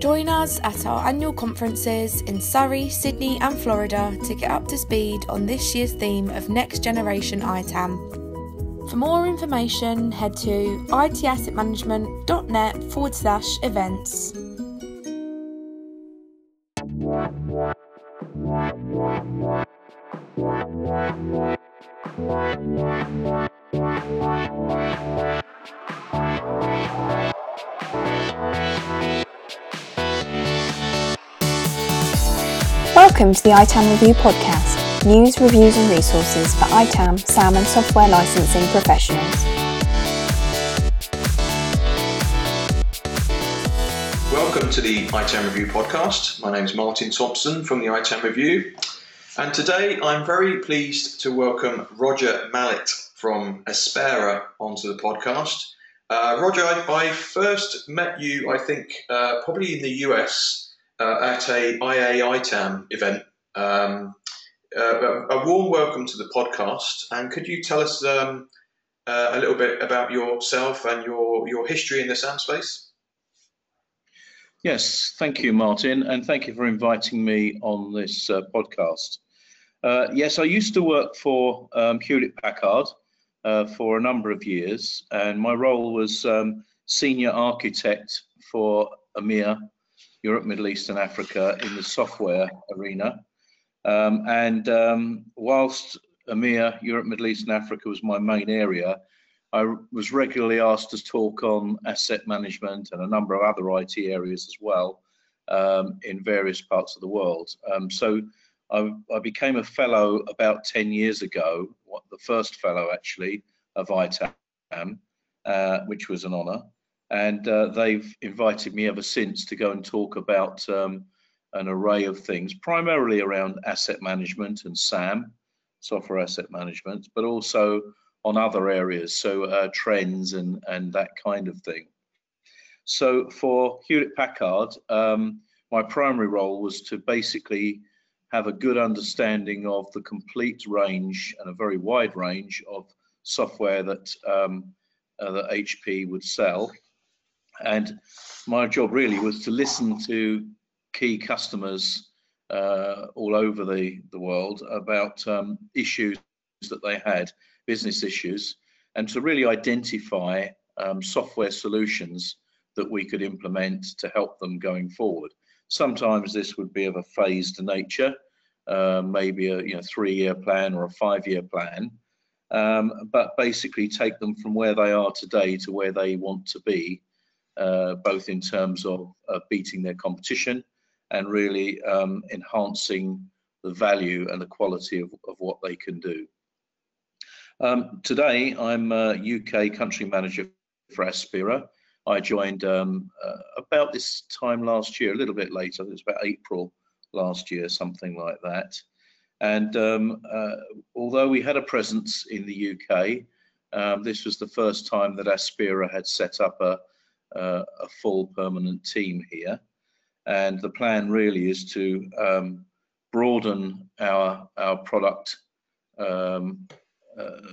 Join us at our annual conferences in Surrey, Sydney, and Florida to get up to speed on this year's theme of Next Generation ITAM. For more information, head to itassetmanagement.net forward slash events. Welcome to the ITAM Review podcast, news, reviews and resources for ITAM, SAM and software licensing professionals. Welcome to the ITAM Review podcast. My name is Martin Thompson from the ITAM Review. And today I'm very pleased to welcome Roger Mallet from Aspera onto the podcast. Uh, Roger, I, I, first met you, I think, uh, probably in the US uh, at a IAITAM event. Um, uh, a warm welcome to the podcast, and could you tell us um, uh, a little bit about yourself and your your history in the SAM space? Yes, thank you, Martin, and thank you for inviting me on this uh, podcast. Uh, yes, I used to work for um, Hewlett Packard uh, for a number of years, and my role was um, senior architect for EMEA Europe, Middle East, and Africa in the software arena. Um, and um, whilst EMEA, Europe, Middle East, and Africa was my main area, I was regularly asked to talk on asset management and a number of other IT areas as well um, in various parts of the world. Um, so I, I, became a fellow about 10 years ago, what, the first fellow actually of ITAM, uh, which was an honour and uh, they've invited me ever since to go and talk about um, an array of things, primarily around asset management and SAM, software asset management, but also on other areas, so uh, trends and and that kind of thing. So for Hewlett Packard, um, my primary role was to basically have a good understanding of the complete range and a very wide range of software that um, uh, that HP would sell and my job really was to listen to key customers uh, all over the, the world about um, issues that they had, business issues, and to really identify um, software solutions that we could implement to help them going forward. Sometimes this would be of a phased nature, uh, maybe a you know three-year plan or a five-year plan, um, but basically take them from where they are today to where they want to be both in terms of uh, beating their competition and really um, enhancing the value and the quality of, of what they can do. Um, today, I'm a UK country manager for Aspera. I joined um, uh, about this time last year, a little bit later, it was about April last year, something like that. And um, uh, although we had a presence in the UK, um, this was the first time that Aspera had set up a, uh, a full permanent team here. And the plan really is to um, broaden our our product um, uh,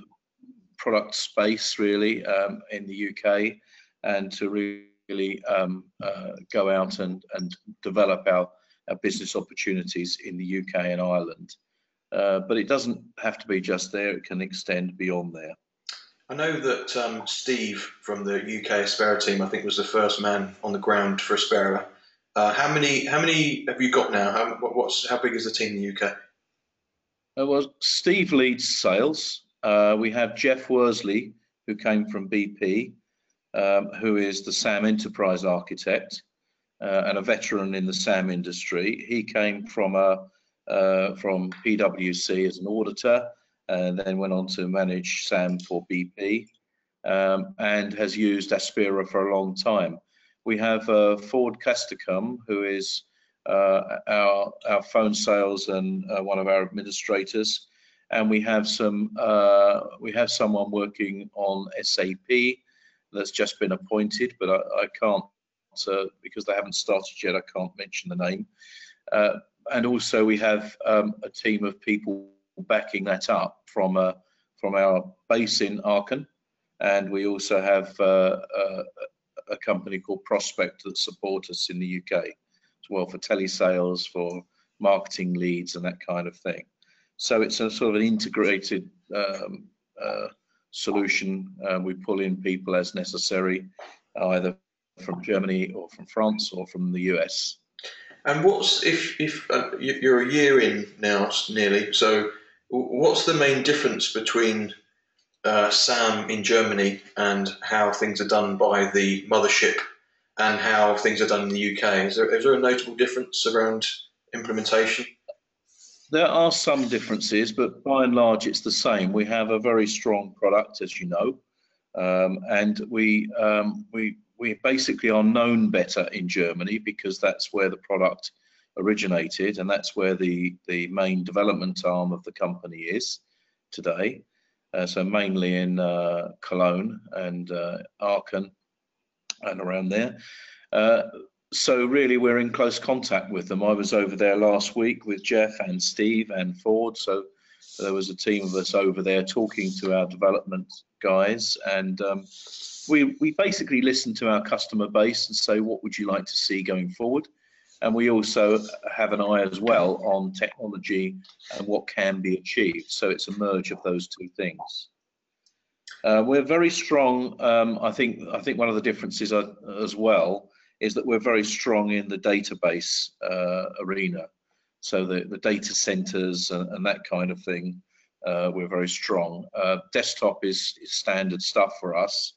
product space really um, in the UK, and to really um, uh, go out and and develop our, our business opportunities in the UK and Ireland. Uh, but it doesn't have to be just there; it can extend beyond there. I know that um, Steve from the UK Aspera team, I think, was the first man on the ground for Aspera. Uh, how many? How many have you got now? How, what's how big is the team in the UK? Uh, well, Steve leads sales. Uh, we have Jeff Worsley, who came from BP, um, who is the SAM enterprise architect uh, and a veteran in the SAM industry. He came from a uh, from PwC as an auditor and then went on to manage SAM for BP um, and has used Aspera for a long time. We have uh, Ford Castercum, who is uh, our, our phone sales and uh, one of our administrators. And we have some uh, we have someone working on SAP that's just been appointed, but I, I can't uh, because they haven't started yet. I can't mention the name. And also we have um, a team of people backing that up from uh, from our base in Aachen, and we also have uh, uh, a company called Prospect that support us in the UK as well for telesales, for marketing leads, and that kind of thing. So it's a sort of an integrated um, uh, solution. Um, we pull in people as necessary, either from Germany or from France or from the US. And what's if if uh, you're a year in now nearly? So what's the main difference between uh, SAM in Germany and how things are done by the mothership and how things are done in the UK? Is there, is there a notable difference around implementation? There are some differences, but by and large, it's the same. We have a very strong product, as you know, um, and we um, we we basically are known better in Germany because that's where the product originated, and that's where the the main development arm of the company is today. Uh, so mainly in uh, Cologne and uh, Aachen and around there. Uh, so really we're in close contact with them. I was over there last week with Jeff and Steve and Ford. So there was a team of us over there talking to our development guys and um, we, we basically listen to our customer base and say, what would you like to see going forward? And we also have an eye as well on technology and what can be achieved. So it's a merge of those two things. Uh, we're very strong. Um, I think I think one of the differences as well is that we're very strong in the database uh, arena. So the, the data centers and, and that kind of thing, uh, we're very strong. Uh, desktop is, is, standard stuff for us.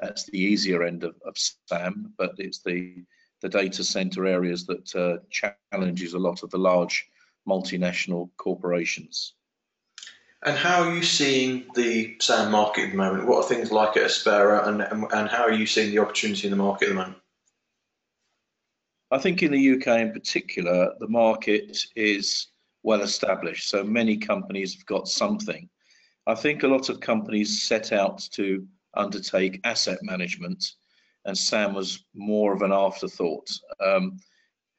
That's the easier end of, of SAM, but it's the, the data center areas that uh, challenges a lot of the large multinational corporations. And how are you seeing the SAM market at the moment? What are things like at Aspera and, and, and how are you seeing the opportunity in the market at the moment? I think in the UK in particular, the market is well established. So many companies have got something. I think a lot of companies set out to undertake asset management, and SAM was more of an afterthought. Um,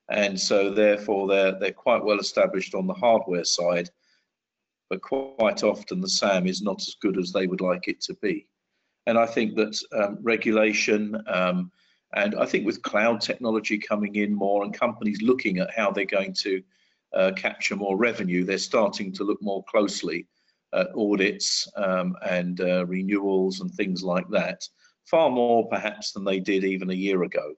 and so therefore they're they're quite well established on the hardware side, but quite often the SAM is not as good as they would like it to be. And I think that um, regulation, um, and I think with cloud technology coming in more and companies looking at how they're going to uh, capture more revenue, they're starting to look more closely at audits um, and uh, renewals and things like that, far more perhaps than they did even a year ago.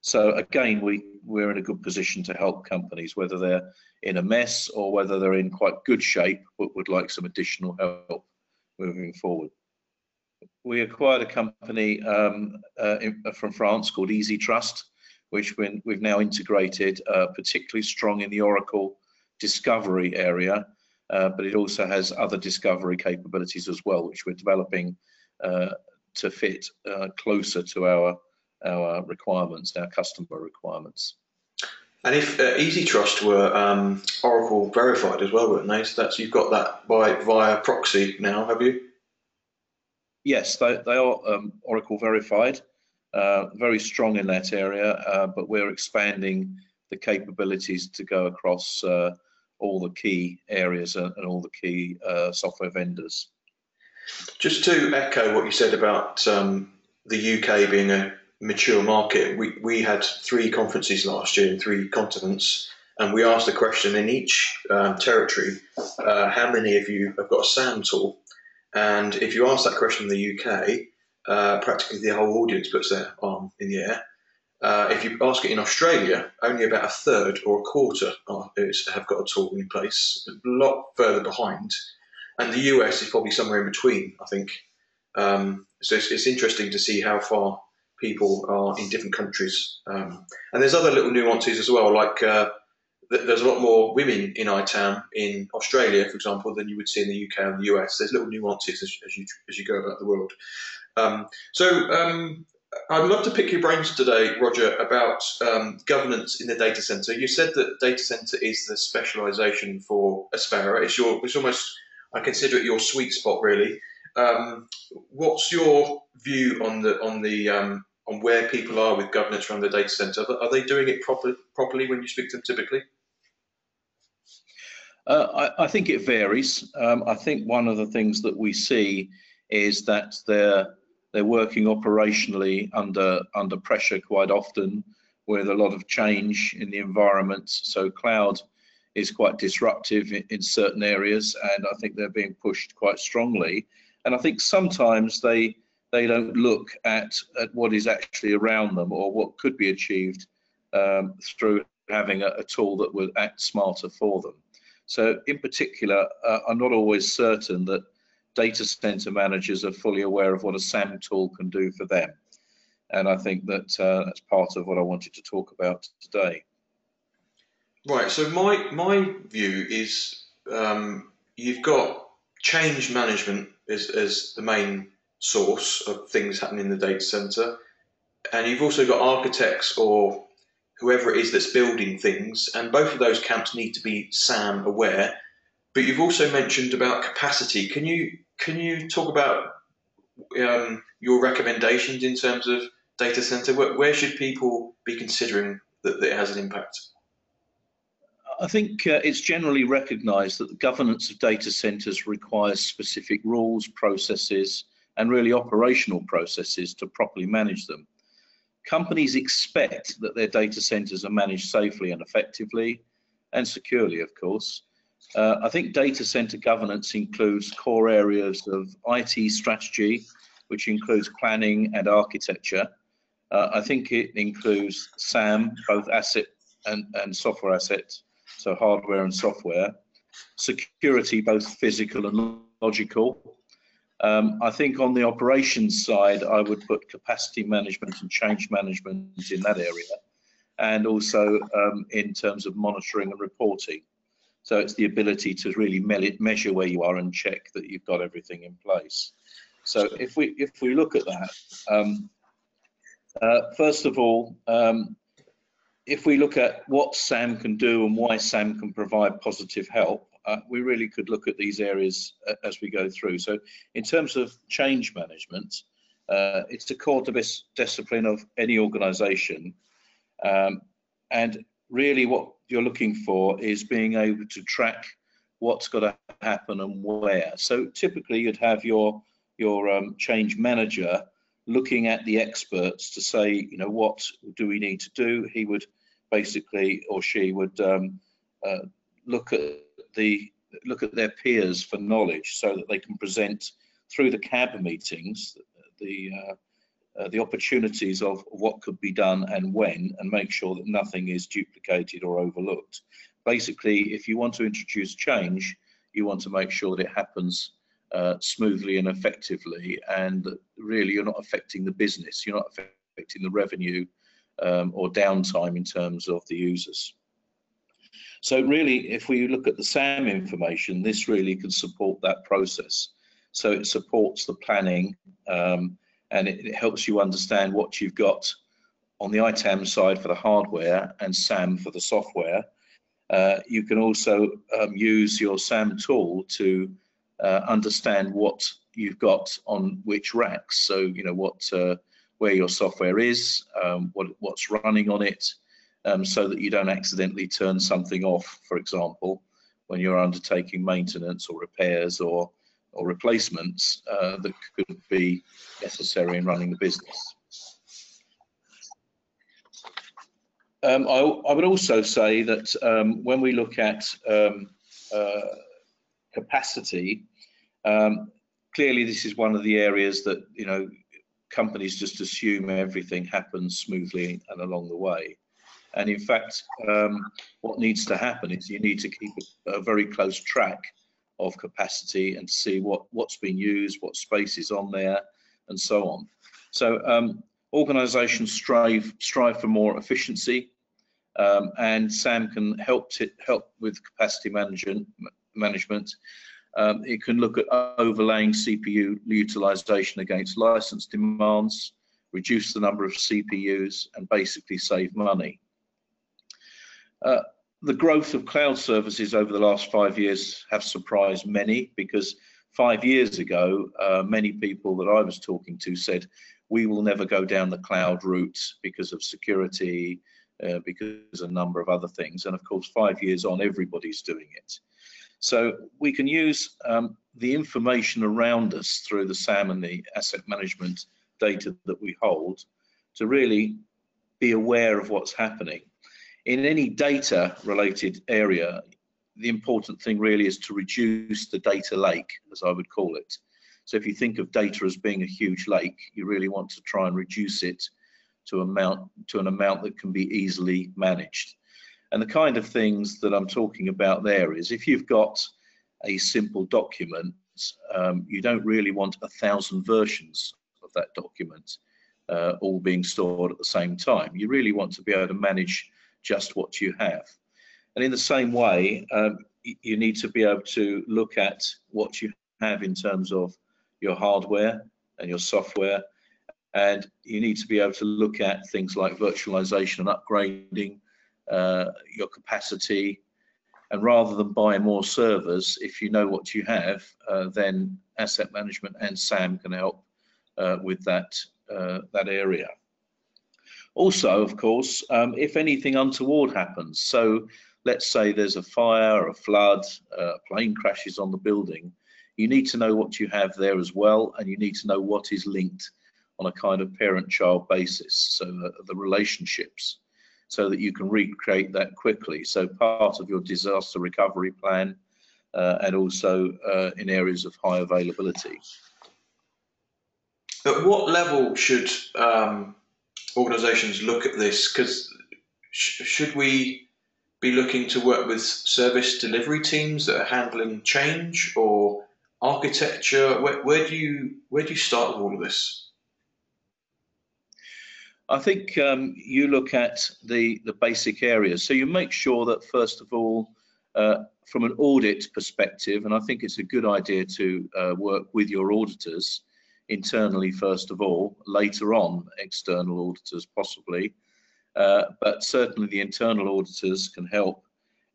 So again, we, we're in a good position to help companies, whether they're in a mess or whether they're in quite good shape, but would like some additional help moving forward we acquired a company um, uh, in, from France called EasyTrust, which we, have now integrated, uh, particularly strong in the Oracle discovery area, uh, but it also has other discovery capabilities as well, which we're developing uh, to fit uh, closer to our our requirements, our customer requirements. And if EasyTrust were um, Oracle verified as well, weren't they? So that's you've got that by via proxy now, have you? yes, they, they are um, Oracle verified, uh, very strong in that area, uh, but we're expanding the capabilities to go across uh, all the key areas and, and all the key uh, software vendors. Just to echo what you said about um, the UK being a mature market, we, we had three conferences last year in three continents, and we asked a question in each um, territory uh, how many of you have got a SAM tool? And if you ask that question in the UK, uh, practically the whole audience puts their arm in the air. Uh, if you ask it in Australia, only about a third or a quarter are, have got a tool in place, a lot further behind. And the US is probably somewhere in between, I think. Um, so it's, it's, interesting to see how far people are in different countries. Um, and there's other little nuances as well, like uh, there's a lot more women in ITAM in Australia, for example, than you would see in the UK and the US. There's little nuances as, as you as you go about the world. Um, so um, I'd love to pick your brains today, Roger, about um, governance in the data center. You said that data center is the specialization for Aspera. It's your it's almost I consider it your sweet spot really. Um, what's your view on the on the um, on where people are with governance around the data center? Are they doing it proper, properly when you speak to them typically? Uh, I, I, think it varies. Um, I think one of the things that we see is that there they're working operationally under under pressure quite often with a lot of change in the environment. So cloud is quite disruptive in, in certain areas, and I think they're being pushed quite strongly. And I think sometimes they they don't look at, at what is actually around them or what could be achieved um, through having a, a, tool that would act smarter for them. So in particular, uh, I'm not always certain that data center managers are fully aware of what a SAM tool can do for them. And I think that uh, that's part of what I wanted to talk about today. Right. So my my view is um, you've got change management as, as the main source of things happening in the data center, and you've also got architects or whoever it is that's building things, and both of those camps need to be SAM aware. But you've also mentioned about capacity. Can you can you talk about um, your recommendations in terms of data center? Where, where should people be considering that, that, it has an impact? I think uh, it's generally recognized that the governance of data centers requires specific rules, processes, and really operational processes to properly manage them. Companies expect that their data centers are managed safely and effectively and securely, of course, uh, I think data center governance includes core areas of IT strategy, which includes planning and architecture. Uh, I think it includes SAM, both asset and, and software assets, so hardware and software. Security, both physical and logical. Um, I think on the operations side, I would put capacity management and change management in that area, and also um, in terms of monitoring and reporting. So it's the ability to really me measure where you are and check that you've got everything in place. So if we if we look at that, um, uh, first of all, um, if we look at what SAM can do and why SAM can provide positive help, uh, we really could look at these areas uh, as we go through. So in terms of change management, uh, it's the core dis discipline of any organization. Um, and really what you're looking for is being able to track what's got to happen and where. So typically you'd have your your um, change manager looking at the experts to say, you know, what do we need to do? He would basically, or she would um, uh, look at the look at their peers for knowledge so that they can present through the CAB meetings the uh, uh, the opportunities of what could be done and when and make sure that nothing is duplicated or overlooked. Basically, if you want to introduce change, you want to make sure that it happens uh, smoothly and effectively and really you're not affecting the business, you're not affecting the revenue um, or downtime in terms of the users. So really, if we look at the SAM information, this really can support that process. So it supports the planning, um, and it, it, helps you understand what you've got on the ITAM side for the hardware and SAM for the software. Uh, you can also um, use your SAM tool to uh, understand what you've got on which racks. So you know what uh, where your software is, um, what what's running on it, um, so that you don't accidentally turn something off, for example, when you're undertaking maintenance or repairs or or replacements uh, that could be necessary in running the business. Um, I, I, would also say that um, when we look at um, uh, capacity, um, clearly this is one of the areas that you know companies just assume everything happens smoothly and along the way. And in fact, um, what needs to happen is you need to keep a, a very close track of capacity and see what what's been used, what space is on there, and so on. So um, organisations strive strive for more efficiency, um, and SAM can help help with capacity management. Management. Um, it can look at overlaying CPU utilization against license demands, reduce the number of CPUs, and basically save money. Uh, the growth of cloud services over the last five years have surprised many because five years ago, uh, many people that I was talking to said, we will never go down the cloud route because of security, uh, because a number of other things. And of course, five years on, everybody's doing it. So we can use um, the information around us through the SAM and the asset management data that we hold to really be aware of what's happening. In any data related area, the important thing really is to reduce the data lake, as I would call it. So if you think of data as being a huge lake, you really want to try and reduce it to amount to an amount that can be easily managed. And the kind of things that I'm talking about there is if you've got a simple document, um, you don't really want a thousand versions of that document uh, all being stored at the same time. You really want to be able to manage just what you have. And in the same way, um, you need to be able to look at what you have in terms of your hardware and your software. And you need to be able to look at things like virtualization and upgrading, uh, your capacity. And rather than buy more servers, if you know what you have, uh, then asset management and SAM can help uh, with that, uh, that area. Also, of course, um, if anything untoward happens, so let's say there's a fire, a flood, a plane crashes on the building, you need to know what you have there as well, and you need to know what is linked on a kind of parent-child basis, so the, the, relationships, so that you can recreate that quickly. So part of your disaster recovery plan, uh, and also uh, in areas of high availability. At what level should um, organisations look at this? Because sh should we be looking to work with service delivery teams that are handling change or architecture? Where, where do you where do you start with all of this? I think um, you look at the the basic areas. So you make sure that first of all, uh, from an audit perspective, and I think it's a good idea to uh, work with your auditors internally first of all, later on external auditors possibly, uh, but certainly the internal auditors can help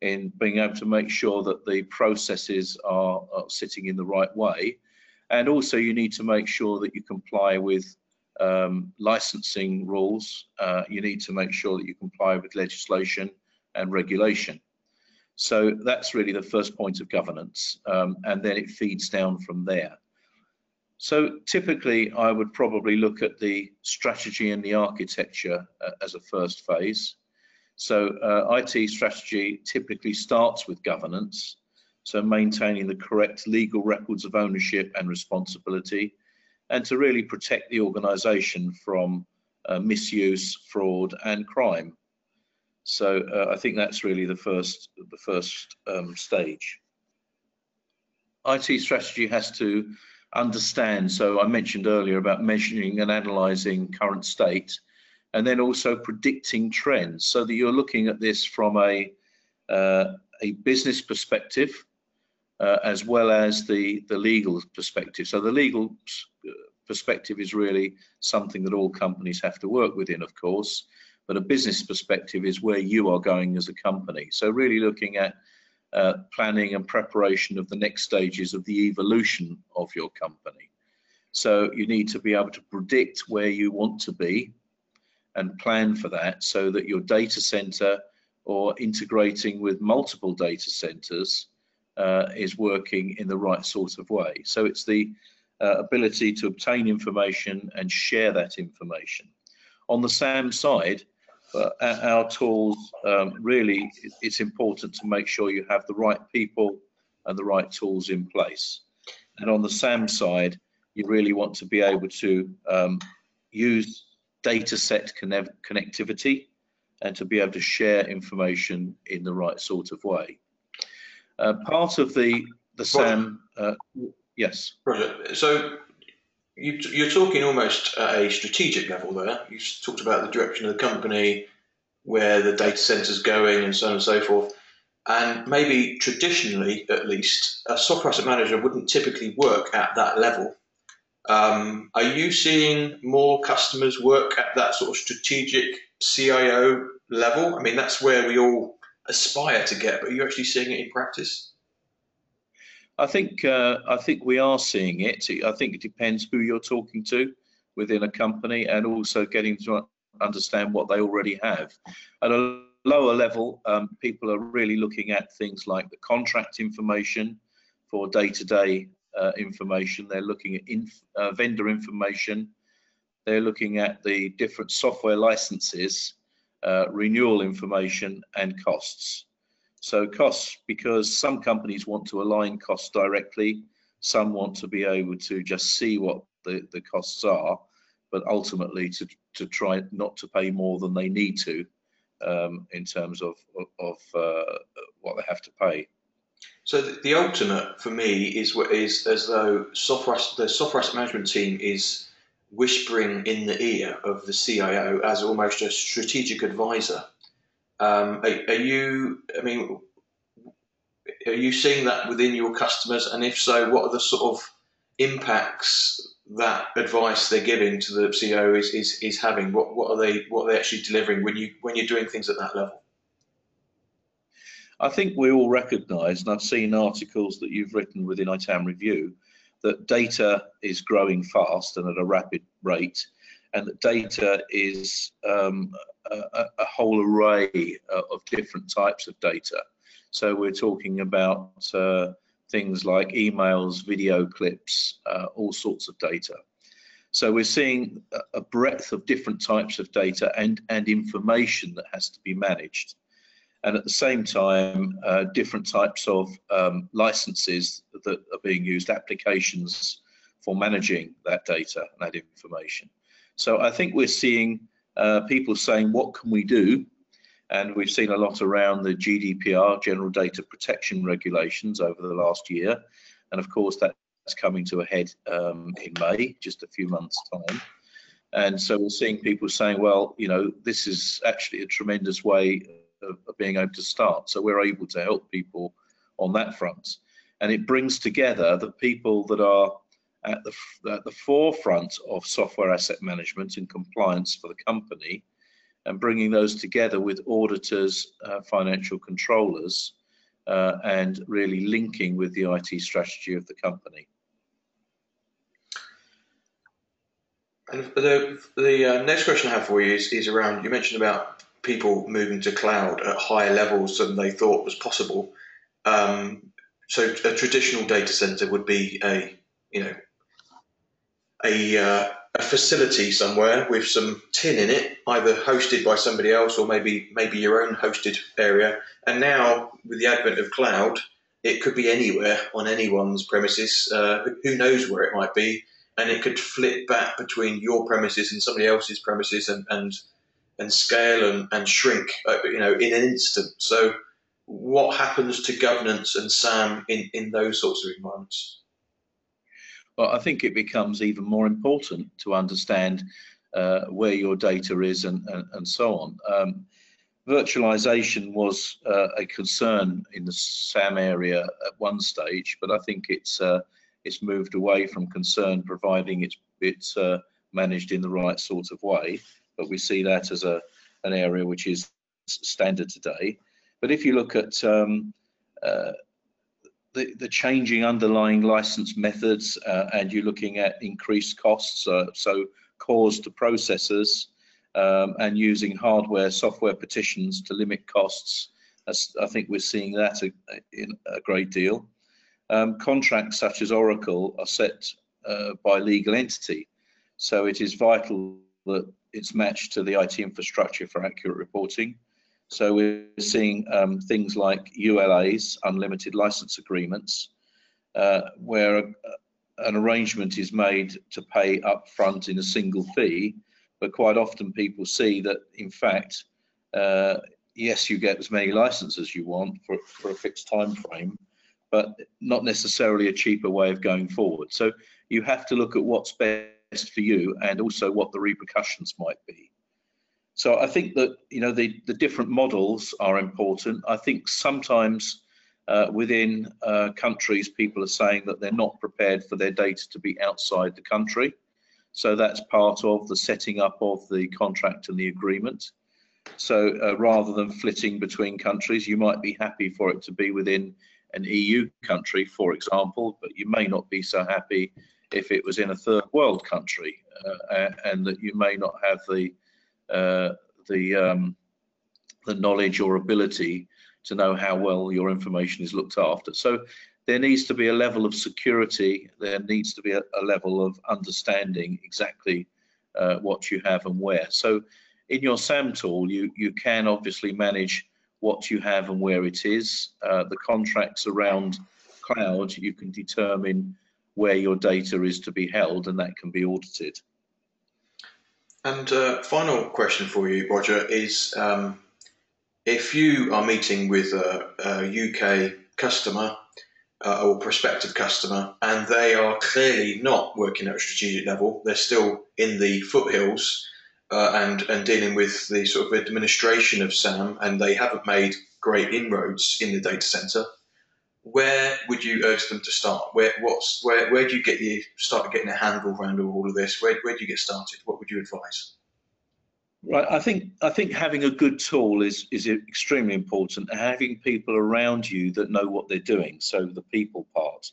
in being able to make sure that the processes are, are sitting in the right way. And also you need to make sure that you comply with um, licensing rules. Uh, you need to make sure that you comply with legislation and regulation. So that's really the first point of governance, um, and then it feeds down from there. So typically, I would probably look at the strategy and the architecture uh, as a first phase. So uh, IT strategy typically starts with governance, so maintaining the correct legal records of ownership and responsibility, and to really protect the organisation from uh, misuse, fraud, and crime. So uh, I think that's really the first the first um, stage. IT strategy has to understand. So I mentioned earlier about measuring and analysing current state, and then also predicting trends, so that you're looking at this from a uh, a business perspective as well as the the legal perspective. So the legal uh, perspective is really something that all companies have to work within, of course, but a business perspective is where you are going as a company. So really looking at uh, planning and preparation of the next stages of the evolution of your company. So you need to be able to predict where you want to be and plan for that so that your data center or integrating with multiple data centers uh, is working in the right sort of way. So it's the uh, ability to obtain information and share that information. On the SAM side, but our tools um, really it's important to make sure you have the right people and the right tools in place and on the sam side you really want to be able to um, use data set connectivity and to be able to share information in the right sort of way uh, part of the the sam uh, yes Roger. so you, are talking almost at a strategic level there. You talked about the direction of the company, where the data center is going, and so on and so forth. And maybe traditionally, at least, a software asset manager wouldn't typically work at that level. Um, are you seeing more customers work at that sort of strategic CIO level? I mean, that's where we all aspire to get, but are you actually seeing it in practice? I think uh, I think we are seeing it. I think it depends who you're talking to within a company, and also getting to understand what they already have. At a lower level, um, people are really looking at things like the contract information for day-to-day -day, uh, information. They're looking at inf uh, vendor information. they're looking at the different software licenses, renewal information and costs. So costs, because some companies want to align costs directly, some want to be able to just see what the, the costs are, but ultimately to, to try not to pay more than they need to um, in terms of, of uh, what they have to pay. So the, the, ultimate for me is is as though software the software asset management team is whispering in the ear of the CIO as almost a strategic advisor. Um, are, are, you? I mean, are you seeing that within your customers? And if so, what are the sort of impacts that advice they're giving to the CEO is, is, is having? What, what are they what are they actually delivering when you when you're doing things at that level? I think we all recognise, and I've seen articles that you've written within ITAM Review, that data is growing fast and at a rapid rate, and that data is um, a, a, whole array of different types of data. So we're talking about uh, things like emails, video clips, uh, all sorts of data. So we're seeing a breadth of different types of data and, and information that has to be managed. And at the same time, uh, different types of um, licenses that are being used, applications for managing that data and that information. So I think we're seeing uh, people saying, what can we do and we've seen a lot around the GDPR, General Data Protection Regulations, over the last year. And of course, that's coming to a head um, in May, just a few months' time. And so we're seeing people saying, well, you know, this is actually a tremendous way of, of being able to start. So we're able to help people on that front. And it brings together the people that are at the, at the forefront of software asset management and compliance for the company and bringing those together with auditors, uh, financial controllers, uh, and really linking with the IT strategy of the company. And the, the uh, next question I have for you is, is around, you mentioned about people moving to cloud at higher levels than they thought was possible. Um, so a traditional data center would be a, you know, a, uh, a facility somewhere with some tin in it, either hosted by somebody else or maybe maybe your own hosted area. And now, with the advent of cloud, it could be anywhere on anyone's premises. Uh, who knows where it might be, and it could flip back between your premises and somebody else's premises, and and and scale and, and shrink, uh, you know, in an instant. So, what happens to governance and SAM in in those sorts of environments? Well, I think it becomes even more important to understand uh, where your data is and, and, and so on. Um, virtualization was uh, a concern in the SAM area at one stage, but I think it's uh, it's moved away from concern, providing it's it's uh, managed in the right sort of way. But we see that as a an area which is standard today. But if you look at um, uh, the, the changing underlying license methods uh, and you're looking at increased costs, uh, so cores to processors um, and using hardware software partitions to limit costs. I think we're seeing that a, a great deal. Um, contracts such as Oracle are set uh, by legal entity, so it is vital that it's matched to the IT infrastructure for accurate reporting. So we're seeing um, things like ULAs, unlimited license agreements, uh, where a, an arrangement is made to pay upfront in a single fee, but quite often people see that, in fact, uh, yes, you get as many licenses as you want for, for a fixed time frame, but not necessarily a cheaper way of going forward. So you have to look at what's best for you and also what the repercussions might be. So I think that you know the the different models are important. I think sometimes uh, within uh, countries, people are saying that they're not prepared for their data to be outside the country. So that's part of the setting up of the contract and the agreement. So uh, rather than flitting between countries, you might be happy for it to be within an EU country, for example, but you may not be so happy if it was in a third world country uh, and that you may not have the uh, the um, the knowledge or ability to know how well your information is looked after. So there needs to be a level of security. There needs to be a, a level of understanding exactly uh, what you have and where. So in your SAM tool, you, you can obviously manage what you have and where it is. Uh, the contracts around cloud, you can determine where your data is to be held and that can be audited. And uh, final question for you, Roger, is um, if you are meeting with a, a UK customer uh, or prospective customer and they are clearly not working at a strategic level, they're still in the foothills uh, and, and dealing with the sort of administration of SAM and they haven't made great inroads in the data center, where would you urge them to start? Where what's where where do you get you start getting a handle around all of this? Where where do you get started? What would you advise? Right, I think I think having a good tool is is extremely important. Having people around you that know what they're doing, so the people part.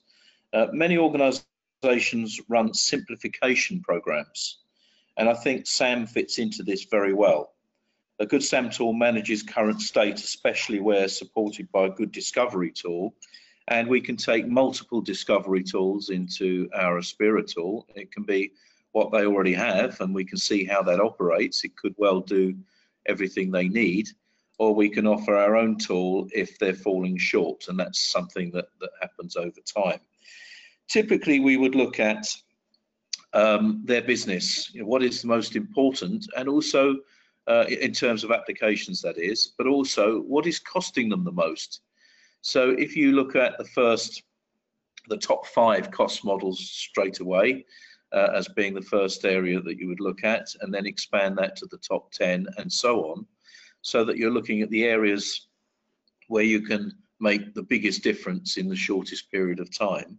Uh, many organisations run simplification programs, and I think SAM fits into this very well. A good SAM tool manages current state, especially where supported by a good discovery tool. And we can take multiple discovery tools into our Aspera tool. It can be what they already have, and we can see how that operates. It could well do everything they need, or we can offer our own tool if they're falling short, and that's something that, that happens over time. Typically, we would look at um, their business, you know, what is the most important, and also uh, in terms of applications, that is, but also what is costing them the most. So if you look at the first, the top five cost models straight away uh, as being the first area that you would look at, and then expand that to the top 10 and so on, so that you're looking at the areas where you can make the biggest difference in the shortest period of time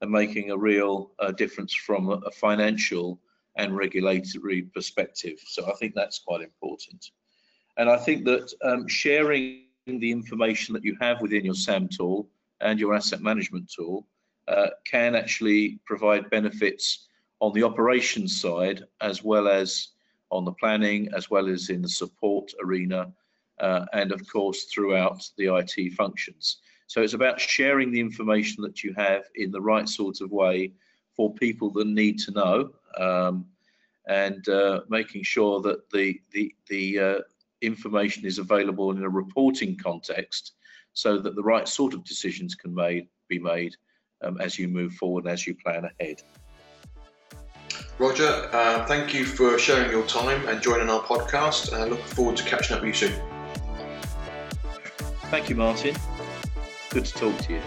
and making a real uh, difference from a, financial and regulatory perspective. So I think that's quite important. And I think that um, sharing the information that you have within your SAM tool and your asset management tool uh, can actually provide benefits on the operations side as well as on the planning as well as in the support arena uh, and of course throughout the IT functions. So it's about sharing the information that you have in the right sort of way for people that need to know um, and uh, making sure that the, the, the uh, information is available in a reporting context so that the right sort of decisions can made, be made um, as you move forward and as you plan ahead. Roger, uh, thank you for sharing your time and joining our podcast. I look forward to catching up with you soon. Thank you, Martin. Good to talk to you.